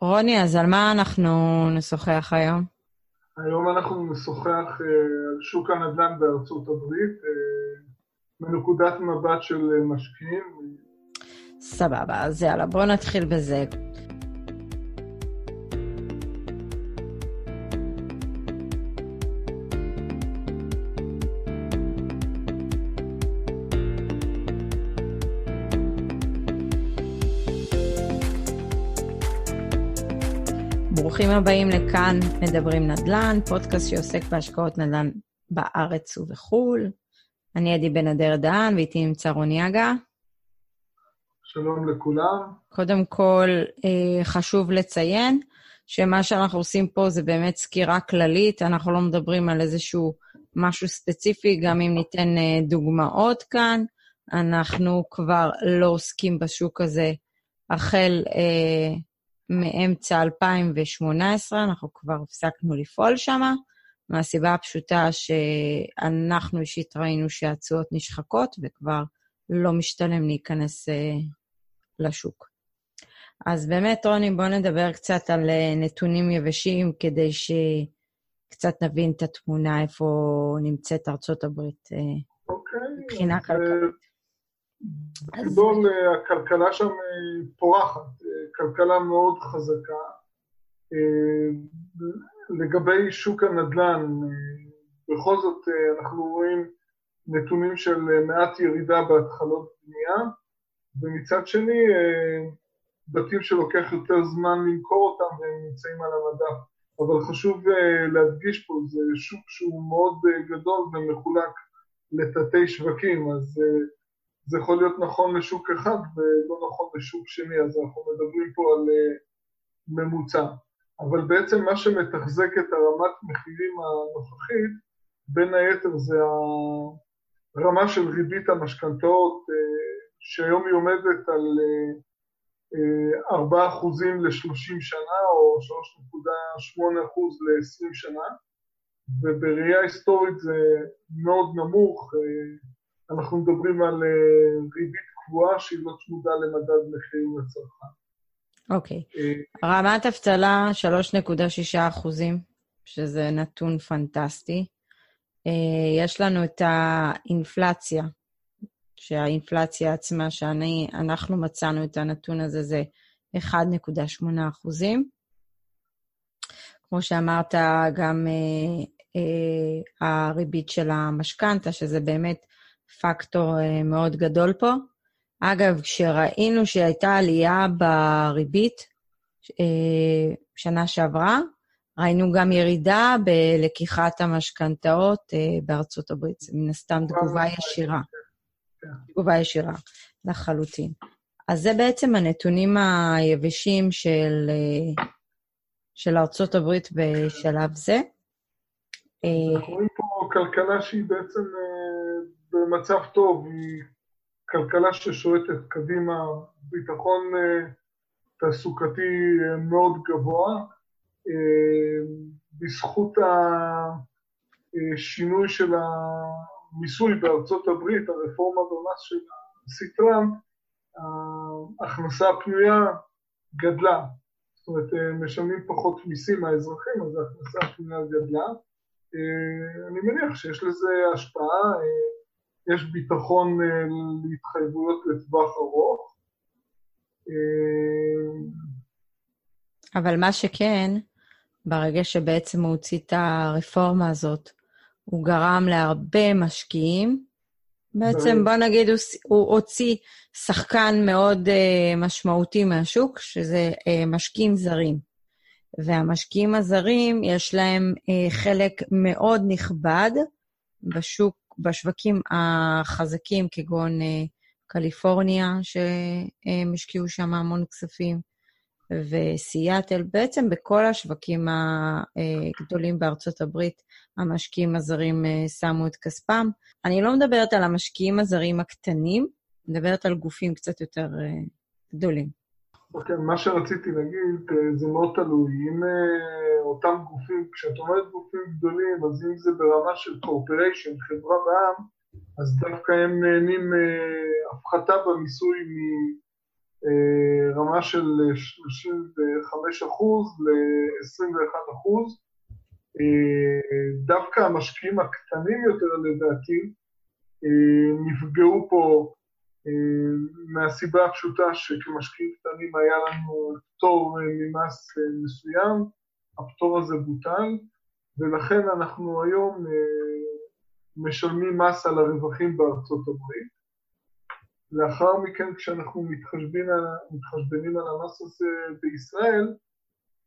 רוני, אז על מה אנחנו נשוחח היום? היום אנחנו נשוחח uh, על שוק הנדל"ן בארצות הברית, uh, מנקודת מבט של משקיעים. סבבה, אז יאללה, בואו נתחיל בזה. ברוכים הבאים לכאן מדברים נדל"ן, פודקאסט שעוסק בהשקעות נדל"ן בארץ ובחו"ל. אני עדי בן אדר דהן, ואיתי נמצא רוני אגה. שלום לכולם. קודם כל, אה, חשוב לציין שמה שאנחנו עושים פה זה באמת סקירה כללית, אנחנו לא מדברים על איזשהו משהו ספציפי, גם אם ניתן אה, דוגמאות כאן. אנחנו כבר לא עוסקים בשוק הזה החל אה, מאמצע 2018, אנחנו כבר הפסקנו לפעול שם, מהסיבה הפשוטה שאנחנו אישית ראינו שהתשואות נשחקות וכבר לא משתלם להיכנס uh, לשוק. אז באמת, רוני, בוא נדבר קצת על uh, נתונים יבשים כדי שקצת נבין את התמונה, איפה נמצאת ארצות הברית uh, אוקיי, מבחינה כלכלית. בגדול, הכלכלה שם פורחת, כלכלה מאוד חזקה. לגבי שוק הנדל"ן, בכל זאת אנחנו רואים נתונים של מעט ירידה בהתחלות בנייה, ומצד שני, בתים שלוקח יותר זמן למכור אותם והם נמצאים על המדף. אבל חשוב להדגיש פה, זה שוק שהוא מאוד גדול ומחולק לתתי שווקים, אז זה יכול להיות נכון לשוק אחד ולא נכון לשוק שני, אז אנחנו מדברים פה על uh, ממוצע. אבל בעצם מה שמתחזק את הרמת מחירים הנוכחית, בין היתר זה הרמה של ריבית המשכנתאות, uh, שהיום היא עומדת על uh, 4% ל-30 שנה או 3.8% ל-20 שנה, ובראייה היסטורית זה מאוד נמוך, אנחנו מדברים על אה, ריבית קבועה שהיא לא צמודה למדד מחירים לצרכן. אוקיי. אה, רמת אבטלה 3.6 אחוזים, שזה נתון פנטסטי. אה, יש לנו את האינפלציה, שהאינפלציה עצמה, שאנחנו מצאנו את הנתון הזה, זה 1.8 אחוזים. כמו שאמרת, גם אה, אה, הריבית של המשכנתה, שזה באמת פקטור אה, מאוד גדול פה. אגב, כשראינו שהייתה עלייה בריבית אה, שנה שעברה, ראינו גם ירידה בלקיחת המשכנתאות אה, בארצות הברית. זה מן הסתם תגובה ישירה. תגובה ישירה, לחלוטין. אז זה בעצם הנתונים היבשים של, של ארצות הברית בשלב זה. אנחנו רואים פה כלכלה שהיא בעצם במצב טוב, היא כלכלה ששועטת קדימה, ביטחון אה, תעסוקתי אה, מאוד גבוה. אה, בזכות השינוי של המיסוי בארצות הברית, הרפורמה במס של הנשיא טראמפ, ההכנסה הפנויה גדלה. זאת אומרת, משלמים פחות מיסים מהאזרחים, אז ההכנסה הפנויה גדלה. אני מניח שיש לזה השפעה יש ביטחון אה, להתחייבויות לטווח ארוך. אה, אבל מה שכן, ברגע שבעצם הוא הוציא את הרפורמה הזאת, הוא גרם להרבה משקיעים. בעצם, בוא נגיד, הוא, הוא הוציא שחקן מאוד uh, משמעותי מהשוק, שזה uh, משקיעים זרים. והמשקיעים הזרים, יש להם uh, חלק מאוד נכבד בשוק בשווקים החזקים, כגון אה, קליפורניה, שהם השקיעו שם המון כספים, וסיאטל, בעצם בכל השווקים הגדולים בארצות הברית, המשקיעים הזרים אה, שמו את כספם. אני לא מדברת על המשקיעים הזרים הקטנים, מדברת על גופים קצת יותר אה, גדולים. Okay, מה שרציתי להגיד, זה מאוד תלוי. אם אותם גופים, כשאת אומרת גופים גדולים, אז אם זה ברמה של קורפריישן, חברה בעם, אז דווקא הם נהנים אה, הפחתה במיסוי רמה של 35 אחוז ל-21 אחוז. דווקא המשקיעים הקטנים יותר, לדעתי, נפגעו פה מהסיבה הפשוטה שכמשקיעים קטנים היה לנו פטור ממס מסוים, הפטור הזה בוטל, ולכן אנחנו היום משלמים מס על הרווחים בארצות הברית. לאחר מכן, כשאנחנו מתחשבים על, מתחשבנים על המס הזה בישראל,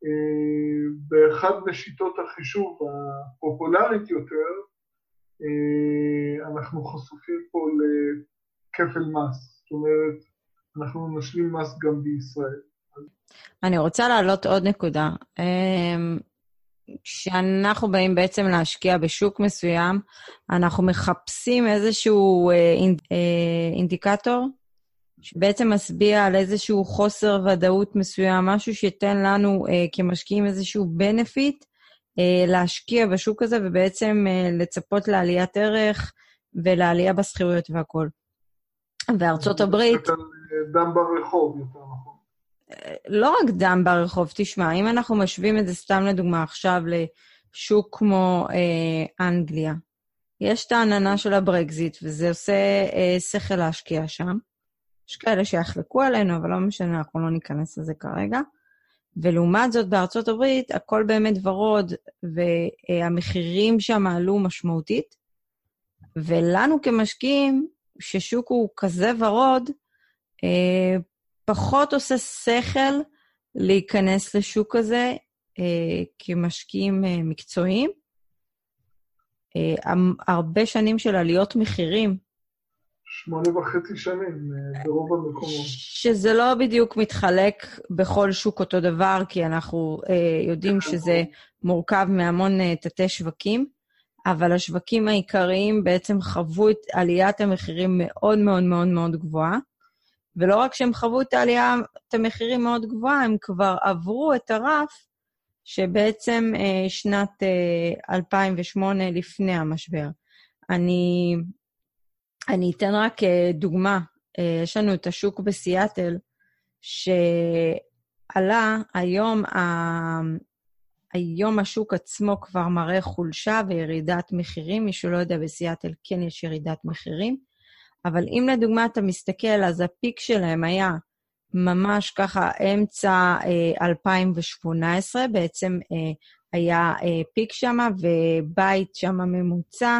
אה, באחד משיטות החישוב הפופולרית יותר, אה, אנחנו חשופים פה לכפל מס. זאת אומרת, אנחנו נשלים מס גם בישראל. אני רוצה להעלות עוד נקודה. אה, כשאנחנו באים בעצם להשקיע בשוק מסוים, אנחנו מחפשים איזשהו אה, אה, אינדיקטור שבעצם משביע על איזשהו חוסר ודאות מסוים, משהו שייתן לנו אה, כמשקיעים איזשהו אה, להשקיע בשוק הזה ובעצם לצפות לעליית ערך ולעלייה בשכירויות והכול. וארצות הברית... דם ברחוב, יותר נכון. לא רק דם ברחוב, תשמע, אם אנחנו משווים את זה סתם לדוגמה עכשיו לשוק כמו אה, אנגליה, יש את העננה של הברקזיט, וזה עושה אה, שכל להשקיע שם. יש כאלה שיחלקו עלינו, אבל לא משנה, אנחנו לא ניכנס לזה כרגע. ולעומת זאת, בארצות הברית, הכל באמת ורוד, והמחירים שם עלו משמעותית. ולנו כמשקיעים, ששוק הוא כזה ורוד, אה, פחות עושה שכל להיכנס לשוק הזה אה, כמשקיעים אה, מקצועיים. אה, הרבה שנים של עליות מחירים. שמונה וחצי שנים אה, ברוב המקומות. שזה לא בדיוק מתחלק בכל שוק אותו דבר, כי אנחנו אה, יודעים כן, שזה. מורכב מהמון אה, תתי שווקים, אבל השווקים העיקריים בעצם חוו את עליית המחירים מאוד מאוד מאוד מאוד גבוהה. ולא רק שהם חוו את העלייה, את המחירים מאוד גבוהה, הם כבר עברו את הרף שבעצם אה, שנת אה, 2008 לפני המשבר. אני, אני אתן רק אה, דוגמה. אה, יש לנו את השוק בסיאטל, שעלה היום. היום השוק עצמו כבר מראה חולשה וירידת מחירים. מי שלא יודע, בסיאטל כן יש ירידת מחירים. אבל אם לדוגמה אתה מסתכל, אז הפיק שלהם היה ממש ככה אמצע אה, 2018, בעצם אה, היה אה, פיק שם, ובית שם ממוצע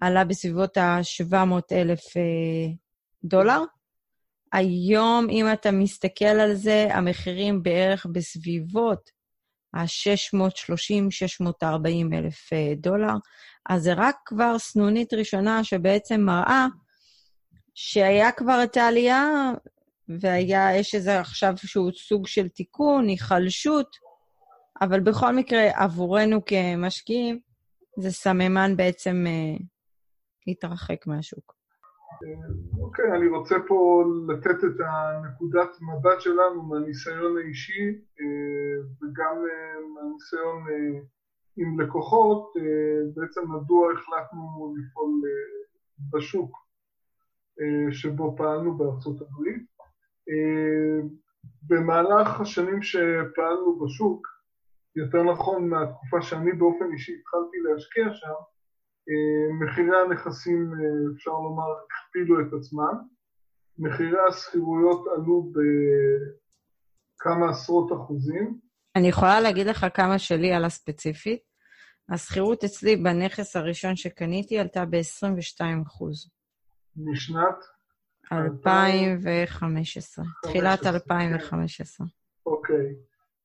עלה בסביבות ה-700 אלף אה, דולר. היום, אם אתה מסתכל על זה, המחירים בערך בסביבות ה-630-640 אלף אה, דולר. אז זה רק כבר סנונית ראשונה שבעצם מראה שהיה כבר את העלייה, והיה, יש איזה עכשיו שהוא סוג של תיקון, היחלשות, אבל בכל מקרה, עבורנו כמשקיעים, זה סממן בעצם אה, להתרחק מהשוק. אוקיי, אני רוצה פה לתת את הנקודת מבט שלנו מהניסיון האישי אה, וגם אה, מהניסיון עם לקוחות, בעצם מדוע החלטנו לפעול בשוק. אה, שבו פעלנו בארצות הברית. אה, במהלך השנים שפעלנו בשוק, יותר נכון מהתקופה שאני באופן אישי התחלתי להשקיע שם, אה, מחירי הנכסים, אפשר לומר, הכפילו את עצמם. מחירי השכירויות עלו בכמה עשרות אחוזים. אני יכולה להגיד לך כמה שלי עלה ספציפית. השכירות אצלי בנכס הראשון שקניתי עלתה ב-22 אחוז. משנת? 2015, תחילת 2015. אוקיי.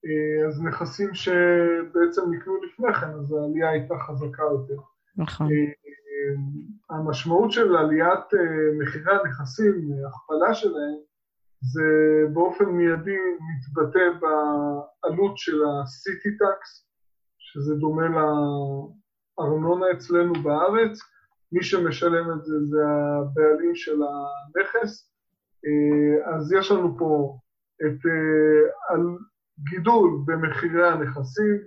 אה, אז נכסים שבעצם נקנו לפני כן, אז העלייה הייתה חזקה יותר. נכון. אה, המשמעות של עליית אה, מחירי הנכסים, הכפלה שלהם, זה באופן מיידי מתבטא בעלות של ה-City Tax, שזה דומה לארנונה אצלנו בארץ, מי שמשלם את זה זה הבעלים של הנכס. אה, אז יש לנו פה את גידול במחירי הנכסים,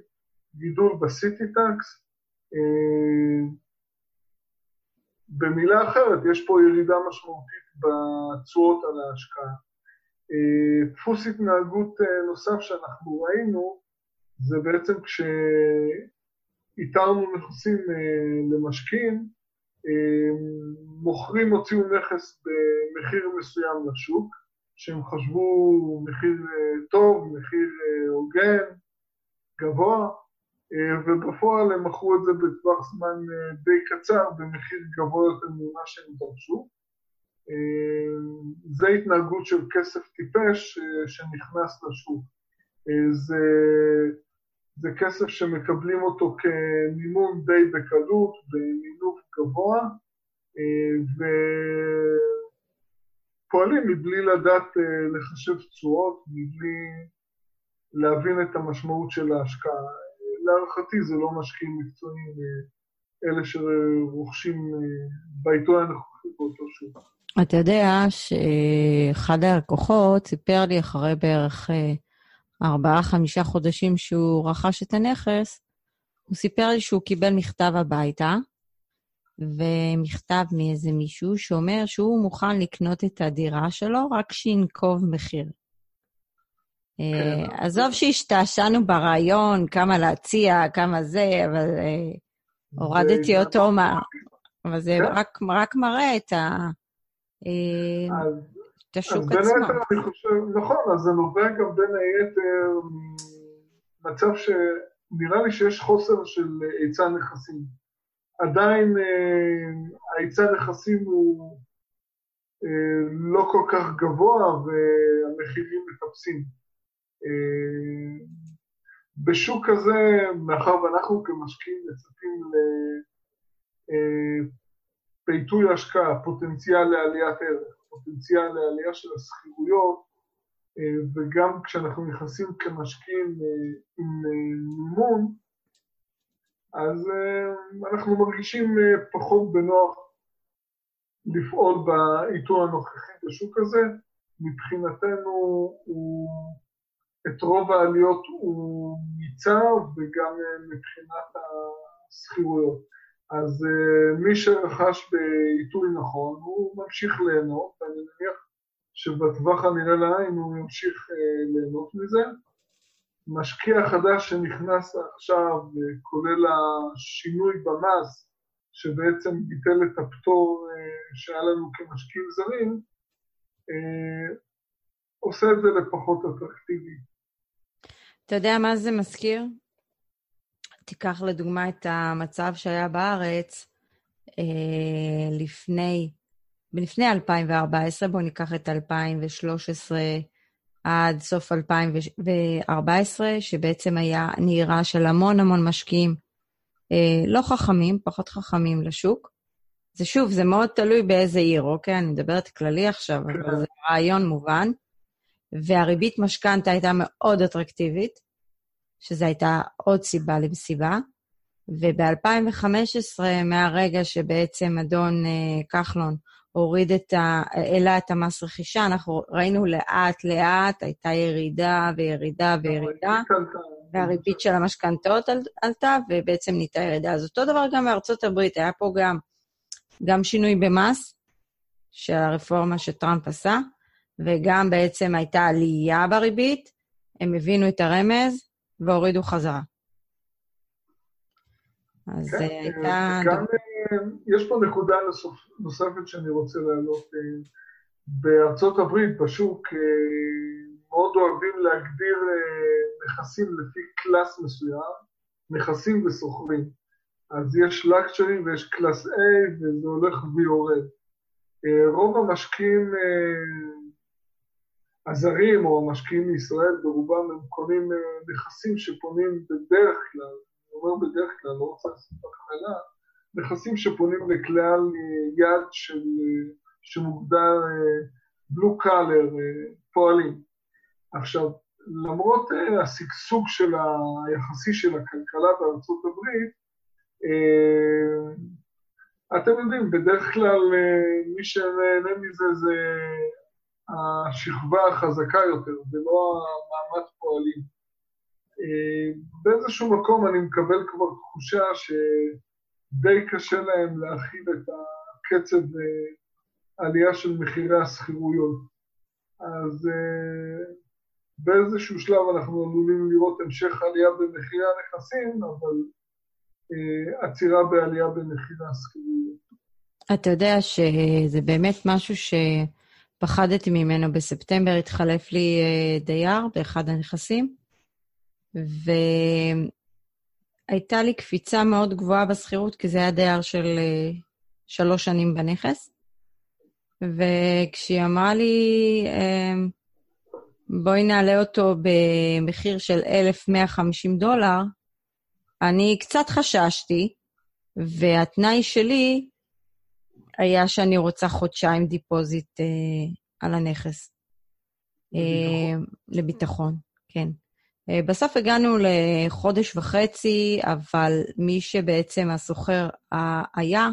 גידול בסיטי טקס. אה, במילה אחרת, יש פה ירידה משמעותית בתשואות על ההשקעה. דפוס התנהגות נוסף שאנחנו ראינו, זה בעצם כשאיתרנו נכסים למשקיעים, מוכרים הוציאו נכס במחיר מסוים לשוק, שהם חשבו מחיר טוב, מחיר הוגן, גבוה, ובפועל הם מכרו את זה בטווח זמן די קצר במחיר גבוה יותר ממה שהם דרשו. זה התנהגות של כסף טיפש שנכנס לשוק. זה, זה כסף שמקבלים אותו כמימון די בקלות, במינוף גבוה, ופועלים מבלי לדעת לחשב תשואות, מבלי להבין את המשמעות של ההשקעה. להערכתי זה לא משקיעים מקצועיים, אלה שרוכשים בעיתוי הנוכחי באותו שוק. אתה יודע שאחד הלקוחות סיפר לי אחרי בערך ארבעה-חמישה חודשים שהוא רכש את הנכס, הוא סיפר לי שהוא קיבל מכתב הביתה, ומכתב מאיזה מישהו שאומר שהוא מוכן לקנות את הדירה שלו רק שינקוב מחיר. כן. עזוב שהשתעשענו ברעיון, כמה להציע, כמה זה, אבל הורדתי אותו מה... אבל זה כן. רק מראה את ה... את השוק עצמו. אז בין היתר אני חושב, נכון, אז זה נובע גם בין היתר ממצב שנראה לי שיש חוסר של היצע נכסים. עדיין ההיצע נכסים הוא לא כל כך גבוה והמחירים מטפסים. בשוק כזה, מאחר ואנחנו כמשקיעים מצפים בעיתוי השקעה, פוטנציאל לעליית ערך, פוטנציאל לעלייה של השכירויות, אה, וגם כשאנחנו נכנסים כמשקיעים אה, עם אה, מימון, אז אנחנו מרגישים פחות בנוח לפעול בעיתוי הנוכחי בשוק הזה. מבחינתנו הוא, את רוב העליות הוא מיצה וגם מבחינת השכירויות. אז uh, מי שרכש בעיתוי נכון, הוא ממשיך ליהנות, ואני מניח שבטווח הנראה לעין הוא ימשיך uh, ליהנות מזה. משקיע חדש שנכנס עכשיו, כולל השינוי במס, שבעצם ביטל את הפטור שהיה לנו כמשקיעים זרים, עושה את זה לפחות אטרקטיבי. אתה יודע מה זה מזכיר? תיקח לדוגמה את המצב שהיה בארץ אה, לפני, לפני 2014, בואו ניקח את 2013 עד סוף 2014, שבעצם היה נהירה של המון המון משקיעים אה, לא חכמים, פחות חכמים לשוק. זה שוב, זה מאוד תלוי באיזה עיר, אוקיי? אני מדברת כללי עכשיו, אבל כן. זה רעיון מובן. והריבית משכנתה הייתה מאוד אטרקטיבית. שזו הייתה עוד סיבה למסיבה. וב-2015, מהרגע שבעצם אדון uh, כחלון הוריד את ה... העלה את המס רכישה, אנחנו ראינו לאט-לאט, הייתה ירידה וירידה וירידה, והריבית של המשכנתאות על, עלתה, ובעצם נהייתה ירידה. אז אותו דבר גם בארצות הברית, היה פה גם, גם שינוי במס, של הרפורמה שטראמפ עשה, וגם בעצם הייתה עלייה בריבית, הם הבינו את הרמז, והורידו חזרה. אז כן, אה, הייתה... גם אה, יש פה נקודה נוספת שאני רוצה להעלות. אה, בארצות הברית, בשוק, מאוד אוהבים להגדיר נכסים לפי class מסוים, נכסים מסחריים. אז יש luxury ויש class A, וזה הולך ויורד. רוב המשקיעים הזרים או המשקיעים מישראל ברובם הם קונים אה, נכסים שפונים בדרך כלל, אני אומר בדרך כלל, לא רוצה לעשות הכללה, נכסים שפונים לקלייד של, אה, שמוגדר בלו קאלר, פועלים. עכשיו, למרות אה, השגשוג של היחסי של הכלכלה בארצות הברית, אתם יודעים, בדרך כלל מי שנהנה מזה זה השכבה החזקה יותר, ולא המעמד פועלים. אה, באיזשהו מקום אני מקבל כבר תחושה שדי קשה להם להכיל את הקצב העלייה של מחירי השכירויות. אז uh, באיזשהו שלב אנחנו עלולים לראות המשך עלייה במחירי הנכסים, אבל עצירה בעלייה במחירי השכירויות. אתה יודע שזה באמת משהו שפחדתי ממנו. בספטמבר התחלף לי uh, דייר באחד הנכסים, והייתה לי קפיצה מאוד גבוהה בשכירות, כי זה היה דייר של uh, שלוש שנים בנכס. וכשהיא אמרה לי, אמ, בואי נעלה אותו במחיר של 1,150 דולר, אני קצת חששתי, והתנאי שלי היה שאני רוצה חודשיים deposit אה, על הנכס. לביטחון. אה, לביטחון, כן. אה, בסוף הגענו לחודש וחצי, אבל מי שבעצם הסוחר היה,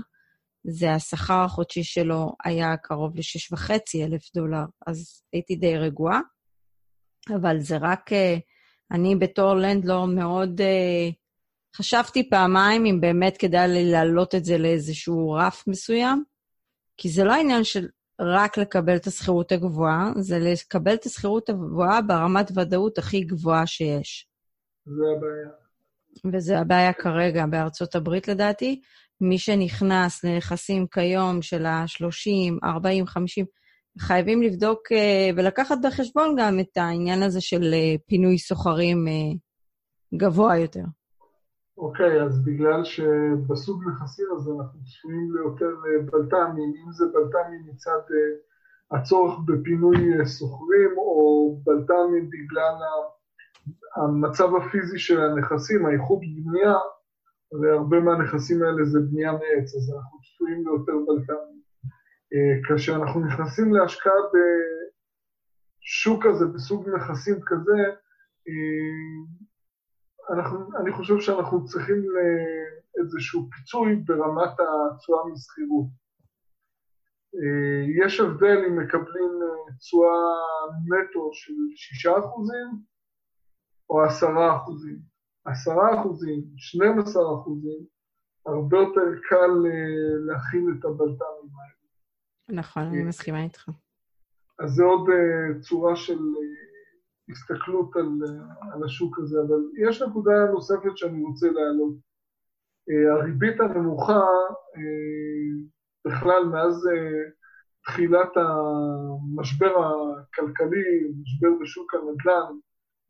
זה השכר החודשי שלו היה קרוב ל-6.5 אלף דולר, אז הייתי די רגועה. אבל זה רק, אה, אני בתור לנדלור מאוד חשבתי פעמיים אם באמת כדאי לי להעלות את זה לאיזשהו רף מסוים, כי זה לא העניין של רק לקבל את השכירות הגבוהה, זה לקבל את השכירות הגבוהה ברמת ודאות הכי גבוהה שיש. זה הבעיה. וזה הבעיה כרגע בארצות הברית, לדעתי. מי שנכנס לנכסים כיום של ה-30, 40, 50, חייבים לבדוק אה, ולקחת בחשבון גם את העניין הזה של אה, פינוי סוחרים אה, גבוה יותר. אוקיי, אז בגלל שבסוג נכסים הזה אנחנו צפויים ליותר בלת"מים, אם זה בלת"מים מצד הצורך בפינוי סוחרים, או בלת"מים בגלל המצב הפיזי של הנכסים, האיכות בנייה, והרבה מהנכסים האלה זה בנייה מעץ, אז אנחנו צפויים ליותר בלת"מים. אה, כאשר אנחנו נכנסים להשקעה בשוק הזה, בסוג נכסים כזה, אה, אנחנו, אני חושב שאנחנו צריכים לאיזשהו פיצוי ברמת התשואה משכירות. אה, יש הבדל אם מקבלים תשואה נטו של 6% או 10%. עשרה אחוזים, 12 אחוזים, הרבה יותר קל אה, להכיל את הבלת"מים האלה. נכון, אני אה, מסכימה איתך. אז זו עוד אה, צורה של הסתכלות על, על השוק הזה, אבל יש נקודה נוספת שאני רוצה להעלות. הריבית הנמוכה, בכלל מאז תחילת המשבר הכלכלי, משבר בשוק הנדל"ן,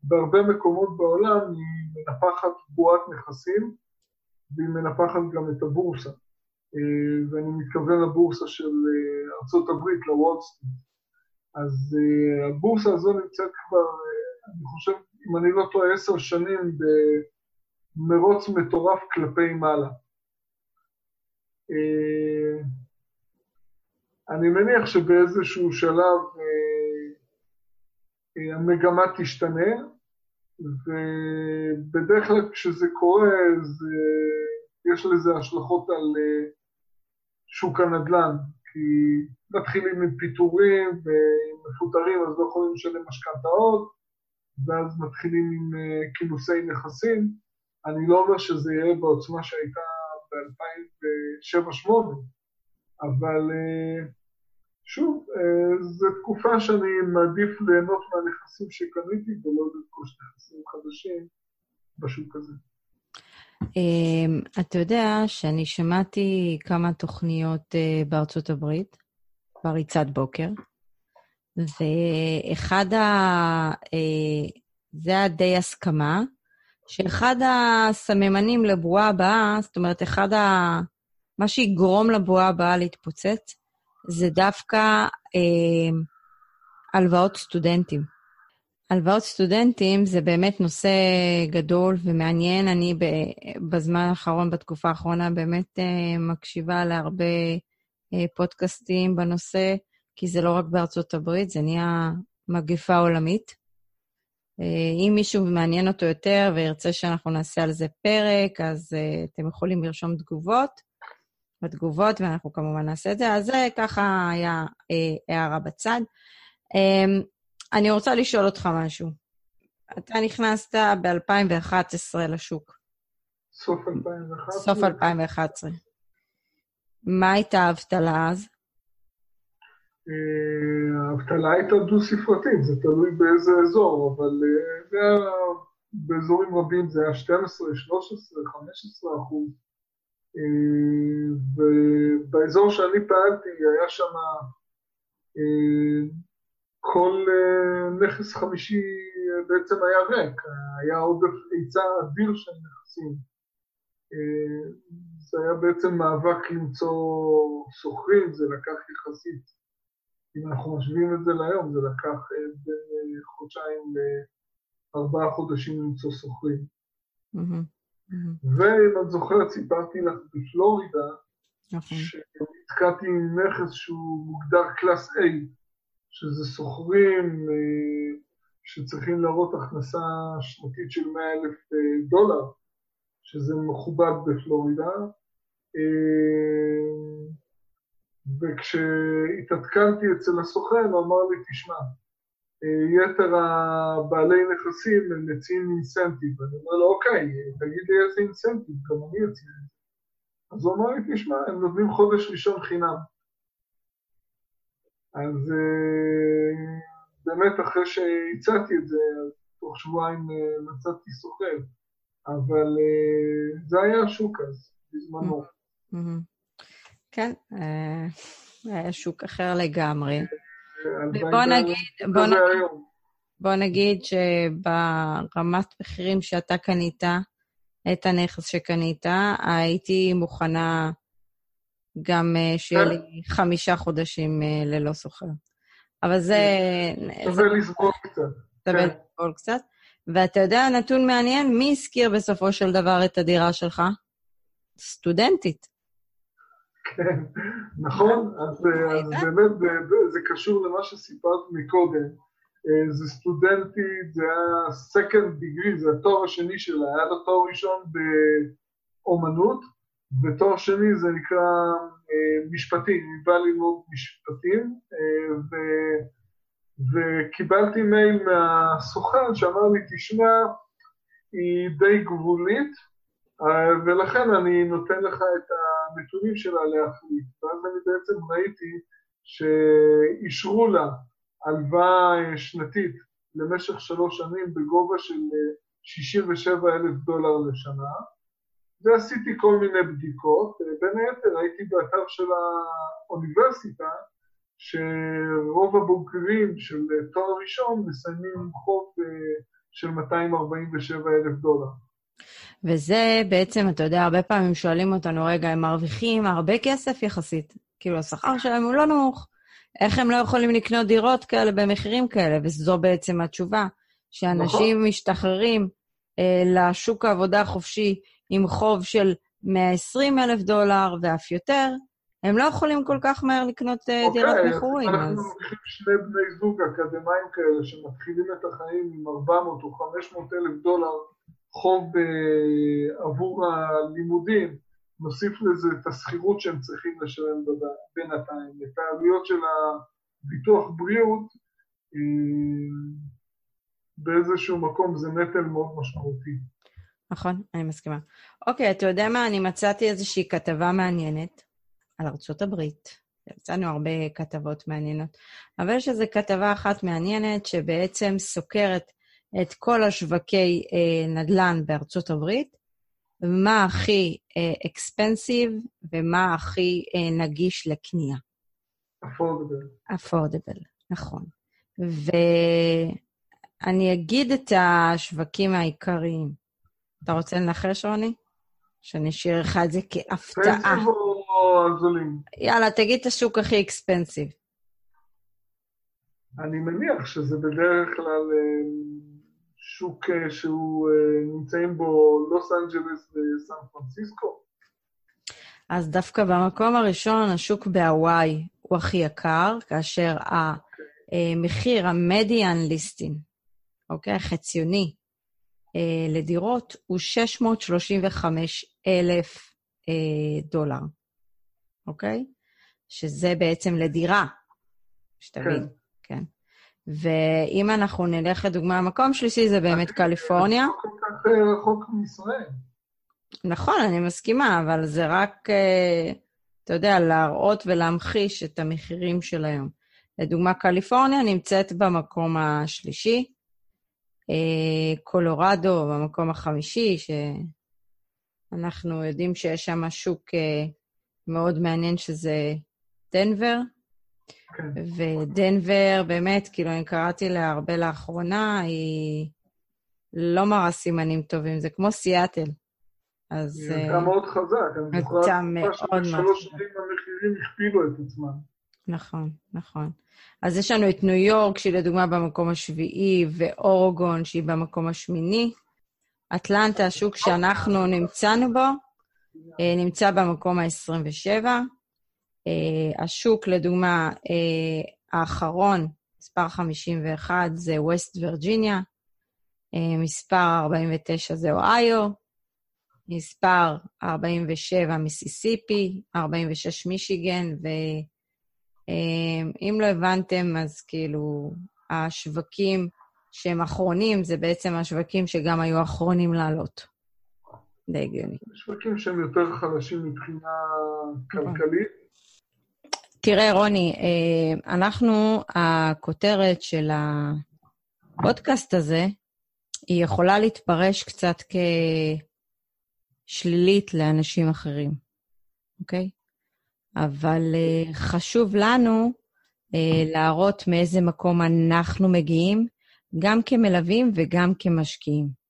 בהרבה מקומות בעולם היא מנפחת בועת נכסים, והיא מנפחת גם את הבורסה. אה, ואני מתכוון לבורסה של אה, ארצות הברית, לוולסטריט. אז אה, הבורסה הזו נמצאת כבר, אני חושב, אם אני לא טועה, עשר שנים במרוץ מטורף כלפי מעלה. אני מניח שבאיזשהו שלב המגמה תשתנה, ובדרך כלל כשזה קורה, זה, יש לזה השלכות על אה, שוק הנדל"ן, כי מתחילים עם פיטורים ומפוטרים, אז לא יכולים לשלם משכנתאות, ואז מתחילים עם אה, כינוסי נכסים. אני לא אומר שזה יהיה בעוצמה שהייתה ב-2007-2008, אבל אה, שוב, אה, זו תקופה שאני מעדיף ליהנות מהנכסים שקניתי ולא לרכוש נכסים חדשים בשוק הזה. אתה יודע שאני שמעתי כמה תוכניות בארצות הברית, בריצת בוקר, ואחד ה... אה, זה היה די הסכמה, שאחד הסממנים לבועה הבאה, זאת אומרת, אחד ה... מה שיגרום לבועה הבאה להתפוצץ, זה דווקא אה, הלוואות סטודנטים. הלוואות סטודנטים זה באמת נושא גדול ומעניין. אני בזמן האחרון, בתקופה האחרונה, באמת אה, מקשיבה להרבה פודקאסטים בנושא, כי זה לא רק בארצות הברית, זה נהיה מגפה עולמית. אה, אם מישהו מעניין אותו יותר וירצה שאנחנו נעשה על זה פרק, אז אה, אתם יכולים לרשום תגובות. בתגובות, ואנחנו כמובן נעשה את זה. אז זה ככה היה אה, הערה בצד. אה, אני רוצה לשאול אותך משהו. אתה נכנסת ב-2011 לשוק. סוף 2011. סוף 2011. מה הייתה האבטלה אז? אה, האבטלה הייתה דו-ספרתית, זה תלוי באיזה אזור, אבל אה, באזורים רבים זה היה 12, 13, 15 אחוז. אה, ובאזור שאני פעלתי היה שם כל נכס חמישי בעצם היה ריק, היה עודף היצע אדיר של נכסים. זה היה בעצם מאבק למצוא שוכרים, זה לקח יחסית אם אנחנו משווים את זה להיום, זה לקח אה, בין אה, חודשיים לארבעה חודשים למצוא שוכרים. ואם את זוכרת, סיפרתי לך בפלורידה, נכון. שנתקעתי עם נכס שהוא מוגדר קלאס A, שזה שוכרים אה, שצריכים להראות הכנסה שנתית של 100 אלף דולר, שזה מכובד בפלורידה. וכשהתעדכנתי אצל הסוכן, הוא אמר לי, תשמע, יתר הבעלי נכסים הם מציעים אינסנטיב. אני אומר לו, אוקיי, תגיד לי איזה אינסנטיב, גם אני אציע את זה. אז הוא אמר לי, תשמע, הם נותנים חודש ראשון חינם. אז אה, באמת, אחרי שהצעתי את זה, תוך שבועיים אה, מצאתי סוחר. אבל אה, זה היה השוק אז, בזמנו. כן, אה, היה שוק אחר לגמרי. ובוא נגיד, בוא נגיד, בוא נגיד שברמת מחירים שאתה קנית, את הנכס שקנית, הייתי מוכנה גם אה, שיהיה לי חמישה חודשים אה, ללא סוחר. אבל זה... שווה לסבול קצת. שווה כן. לסבול קצת. ואתה יודע, נתון מעניין, מי הזכיר בסופו של דבר את הדירה שלך? סטודנטית. כן, נכון, אז, אז באמת זה קשור למה שסיפרת מקודם. אה, זה סטודנטית, זה היה second degree, זה התואר השני שלה, היה לה תואר ראשון באומנות, ותואר שני זה נקרא אה, משפטים, היא באה ללמוד משפטים, אה, ו, וקיבלתי מייל מהסוכן שאמר לי, תשמע, היא די גבולית, ולכן אני נותן לך את הנתונים שלה להחליט. ואז אני בעצם ראיתי שאישרו לה הלוואה שנתית למשך שלוש שנים בגובה של 67 אלף דולר לשנה, ועשיתי כל מיני בדיקות. בין היתר הייתי באתר של האוניברסיטה, שרוב הבוגרים של תואר ראשון מסיימים חוב אה, של 247 אלף דולר. וזה בעצם, אתה יודע, הרבה פעמים שואלים אותנו, רגע, הם מרוויחים הרבה כסף יחסית. כאילו, השכר שלהם הוא לא נמוך. איך הם לא יכולים לקנות דירות כאלה במחירים כאלה? וזו בעצם התשובה, שאנשים נכון. משתחררים אה, לשוק העבודה החופשי עם חוב של 120 אלף דולר ואף יותר, הם לא יכולים כל כך מהר לקנות אה, אוקיי, דירת מכורים. אנחנו לוקחים שני בני זוג אקדמאים כאלה שמתחילים את החיים עם 400 או 500 אלף דולר חוב אה, עבור הלימודים, נוסיף לזה את השכירות שהם צריכים לשלם בינתיים, את העלויות של הביטוח בריאות, אה, באיזשהו מקום זה נטל מאוד משמעותי. נכון, אני מסכימה. אוקיי, אתה יודע מה? אני מצאתי איזושהי כתבה מעניינת על ארצות הברית. יצאנו הרבה כתבות מעניינות, אבל יש איזו כתבה אחת מעניינת שבעצם סוקרת את כל השווקי אה, נדל"ן בארצות הברית, מה הכי אקספנסיב אה, ומה הכי אה, נגיש לקנייה. אפורדבל. אפורדבל, נכון. ואני אגיד את השווקים העיקריים. אתה רוצה לנחש, רוני? שאני אשאיר לך את זה כהפתעה. או הזולים? יאללה, תגיד את השוק הכי אקספנסיב. אני מניח שזה בדרך כלל אה, שוק אה, שהוא אה, נמצאים בו לוס אנג'לס וסן פרנסיסקו? אז דווקא במקום הראשון, השוק בהוואי הוא הכי יקר, כאשר המחיר, המדיאן ליסטין, אוקיי, החציוני לדירות, הוא 635 אלף דולר, אוקיי? שזה בעצם לדירה, שתבין, כן. כן. ואם אנחנו נלך לדוגמה, המקום שלישי זה באמת קליפורניה. זה כל כך רחוק מישראל. נכון, אני מסכימה, אבל זה רק, אה, אתה יודע, להראות ולהמחיש את המחירים של היום. לדוגמה, קליפורניה נמצאת במקום השלישי, אה, קולורדו במקום החמישי, שאנחנו יודעים שיש שם שוק אה, מאוד מעניין שזה דנבר. כן. ודנבר, באמת, כאילו, אני קראתי לה הרבה לאחרונה, היא לא מראה סימנים טובים, זה כמו סיאטל. אז... היא הייתה מאוד חזק, אני זוכר, שבשלוש שנים המחירים הכפילו את עצמם. נכון, נכון. אז יש לנו את ניו יורק, שהיא לדוגמה במקום השביעי, ואורגון, שהיא במקום השמיני. אטלנטה, השוק שאנחנו נמצאנו בו, אה, נמצא במקום ה-27. אה, השוק, לדוגמה, אה, האחרון, מספר 51, זה ווסט וירג'יניה, מספר 49 זה אוהיו, מספר 47 מיסיסיפי, 46 מישיגן, ואם לא הבנתם, אז כאילו, השווקים שהם אחרונים, זה בעצם השווקים שגם היו אחרונים לעלות. די הגיוני. שווקים שהם יותר חלשים מבחינה כלכלית. תראה, רוני, אה, אנחנו, הכותרת של הפודקאסט הזה, היא יכולה להתפרש קצת כשלילית לאנשים אחרים, אוקיי? אבל uh, חשוב לנו uh, להראות מאיזה מקום אנחנו מגיעים, גם כמלווים וגם כמשקיעים.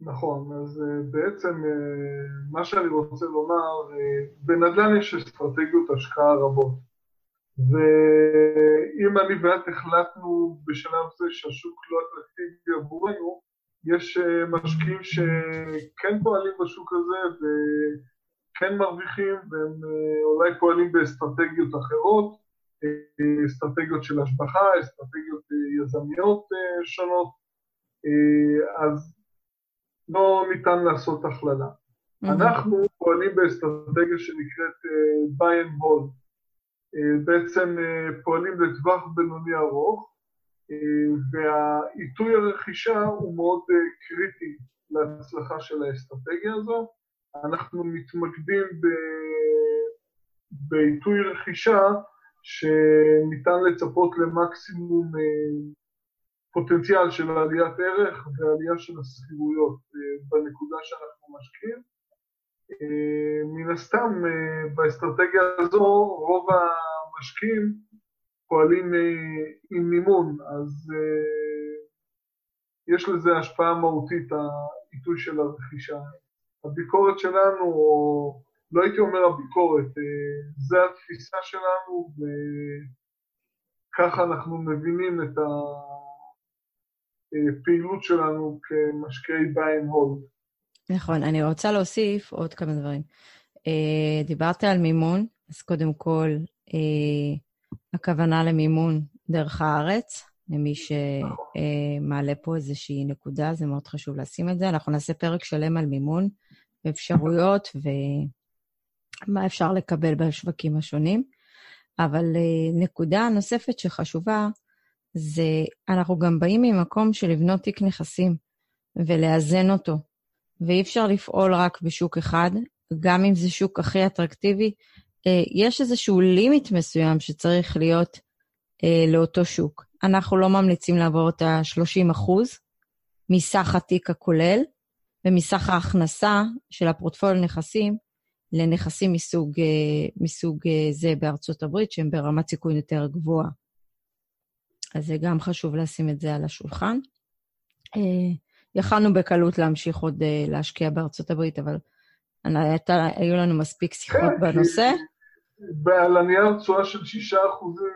נכון, אז uh, בעצם uh, מה שאני רוצה לומר, uh, בנדל"ן יש אסטרטגיות השקעה רבות. ואם אני ואת החלטנו בשלב זה שהשוק לא אטרקטיבי עבורנו, יש משקיעים שכן פועלים בשוק הזה וכן מרוויחים, והם אולי פועלים באסטרטגיות אחרות, אסטרטגיות של השבחה, אסטרטגיות יזמיות שונות, אז לא ניתן לעשות הכללה. Mm-hmm. אנחנו פועלים באסטרטגיה שנקראת buy and hold. בעצם פועלים לטווח בינוני ארוך, והעיתוי הרכישה הוא מאוד קריטי להצלחה של האסטרטגיה הזו. אנחנו מתמקדים בעיתוי רכישה שניתן לצפות למקסימום פוטנציאל של עליית ערך ועלייה של השכירויות בנקודה שאנחנו משקיעים. מן הסתם, באסטרטגיה הזו רוב המשקיעים פועלים עם מימון, אז יש לזה השפעה מהותית, העיתוי של הרכישה. הביקורת שלנו, או לא הייתי אומר הביקורת, זה התפיסה שלנו, וככה אנחנו מבינים את הפעילות שלנו כמשקיעי buy and hold. נכון, אני רוצה להוסיף עוד כמה דברים. דיברת על מימון, אז קודם כל, הכוונה למימון דרך הארץ, למי שמעלה פה איזושהי נקודה, זה מאוד חשוב לשים את זה. אנחנו נעשה פרק שלם על מימון, אפשרויות ומה אפשר לקבל בשווקים השונים. אבל נקודה נוספת שחשובה, זה אנחנו גם באים ממקום של לבנות תיק נכסים ולאזן אותו. ואי אפשר לפעול רק בשוק אחד, גם אם זה שוק הכי אטרקטיבי, יש איזשהו לימיט מסוים שצריך להיות לאותו שוק. אנחנו לא ממליצים לעבור את ה-30 אחוז מסך התיק הכולל ומסך ההכנסה של הפורטפוליו נכסים לנכסים מסוג, מסוג זה בארצות הברית, שהם ברמת סיכון יותר גבוהה. אז זה גם חשוב לשים את זה על השולחן. יכלנו בקלות להמשיך עוד להשקיע בארצות הברית, אבל היו לנו מספיק שיחות כן, בנושא. על הנייר תשואה של שישה אחוזים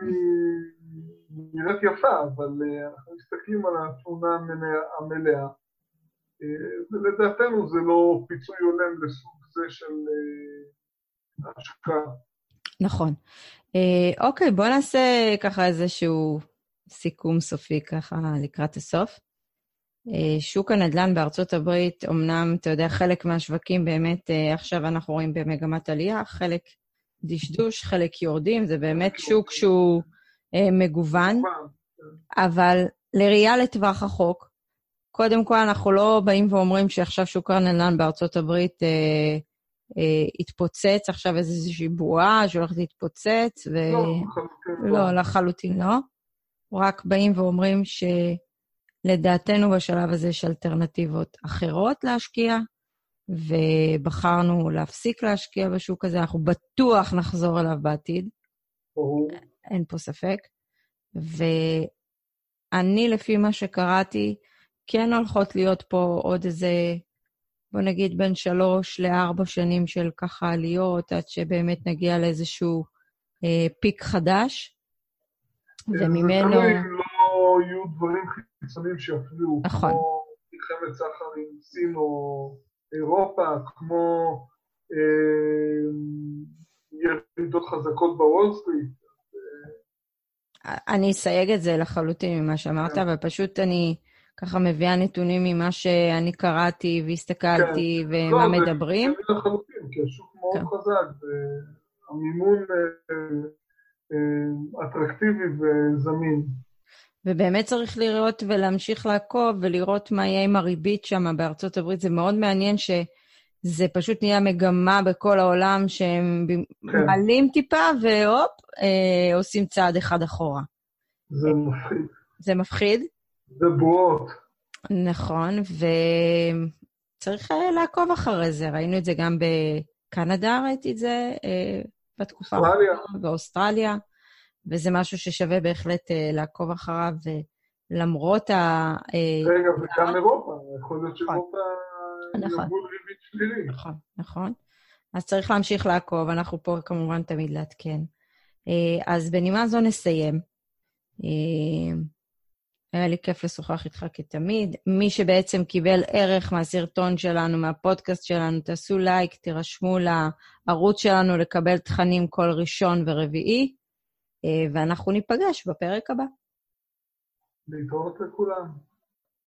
נראית יפה, אבל אנחנו מסתכלים על התמונה המלאה, ולדעתנו זה לא פיצוי הולם לסוג זה של השקעה. נכון. אוקיי, בוא נעשה ככה איזשהו סיכום סופי ככה לקראת הסוף. שוק הנדל"ן בארצות הברית, אמנם, אתה יודע, חלק מהשווקים באמת, עכשיו אנחנו רואים במגמת עלייה, חלק דשדוש, חלק יורדים, זה באמת שוק שהוא מגוון, אבל לראייה לטווח החוק, קודם כל, אנחנו לא באים ואומרים שעכשיו שוק הנדל"ן בארצות הברית אה, אה, התפוצץ עכשיו איזושהי בועה שהולכת להתפוצץ, ו... לא, לחלוטין לא, לחלוטין לא. רק באים ואומרים שלדעתנו בשלב הזה יש אלטרנטיבות אחרות להשקיע, ובחרנו להפסיק להשקיע בשוק הזה, אנחנו בטוח נחזור אליו בעתיד. אין פה ספק. ואני, לפי מה שקראתי, כן הולכות להיות פה עוד איזה, בוא נגיד, בין שלוש לארבע שנים של ככה עליות, עד שבאמת נגיע לאיזשהו אה, פיק חדש. וממנו... זה תלוי אם לא יהיו דברים חיצוניים שיפריעו. נכון. כמו מלחמת סחר עם סין או אירופה, כמו אה, ירידות חזקות בוול סטריט. אני אסייג את זה לחלוטין ממה שאמרת, כן. אבל פשוט אני ככה מביאה נתונים ממה שאני קראתי והסתכלתי ומה לא, זה מדברים. הגיוני לחלוטין, כי השוק מאוד כן. חזק, והמימון אה, אה, אטרקטיבי וזמין. ובאמת צריך לראות ולהמשיך לעקוב ולראות מה יהיה עם הריבית שם בארצות הברית. זה מאוד מעניין שזה פשוט נהיה מגמה בכל העולם שהם כן. מעלים טיפה והופ, אה, עושים צעד אחד אחורה. זה מפחיד. זה מפחיד, זה בועות. נכון, וצריך אה, לעקוב אחרי זה. ראינו את זה גם בקנדה, ראיתי את זה אה, בתקופה. האחרונה, באוסטרליה, וזה משהו ששווה בהחלט אה, לעקוב אחריו, ולמרות ה... אה, רגע, וגם אירופה, יכול להיות שאירופה נכון. ריבית שלילי. נכון, נכון. אז צריך להמשיך לעקוב, אנחנו פה כמובן תמיד לעדכן. אה, אז בנימה זו נסיים. היה לי כיף לשוחח איתך כתמיד. מי שבעצם קיבל ערך מהסרטון שלנו, מהפודקאסט שלנו, תעשו לייק, תירשמו לערוץ שלנו לקבל תכנים כל ראשון ורביעי, אה, ואנחנו ניפגש בפרק הבא. להתראות לכולם.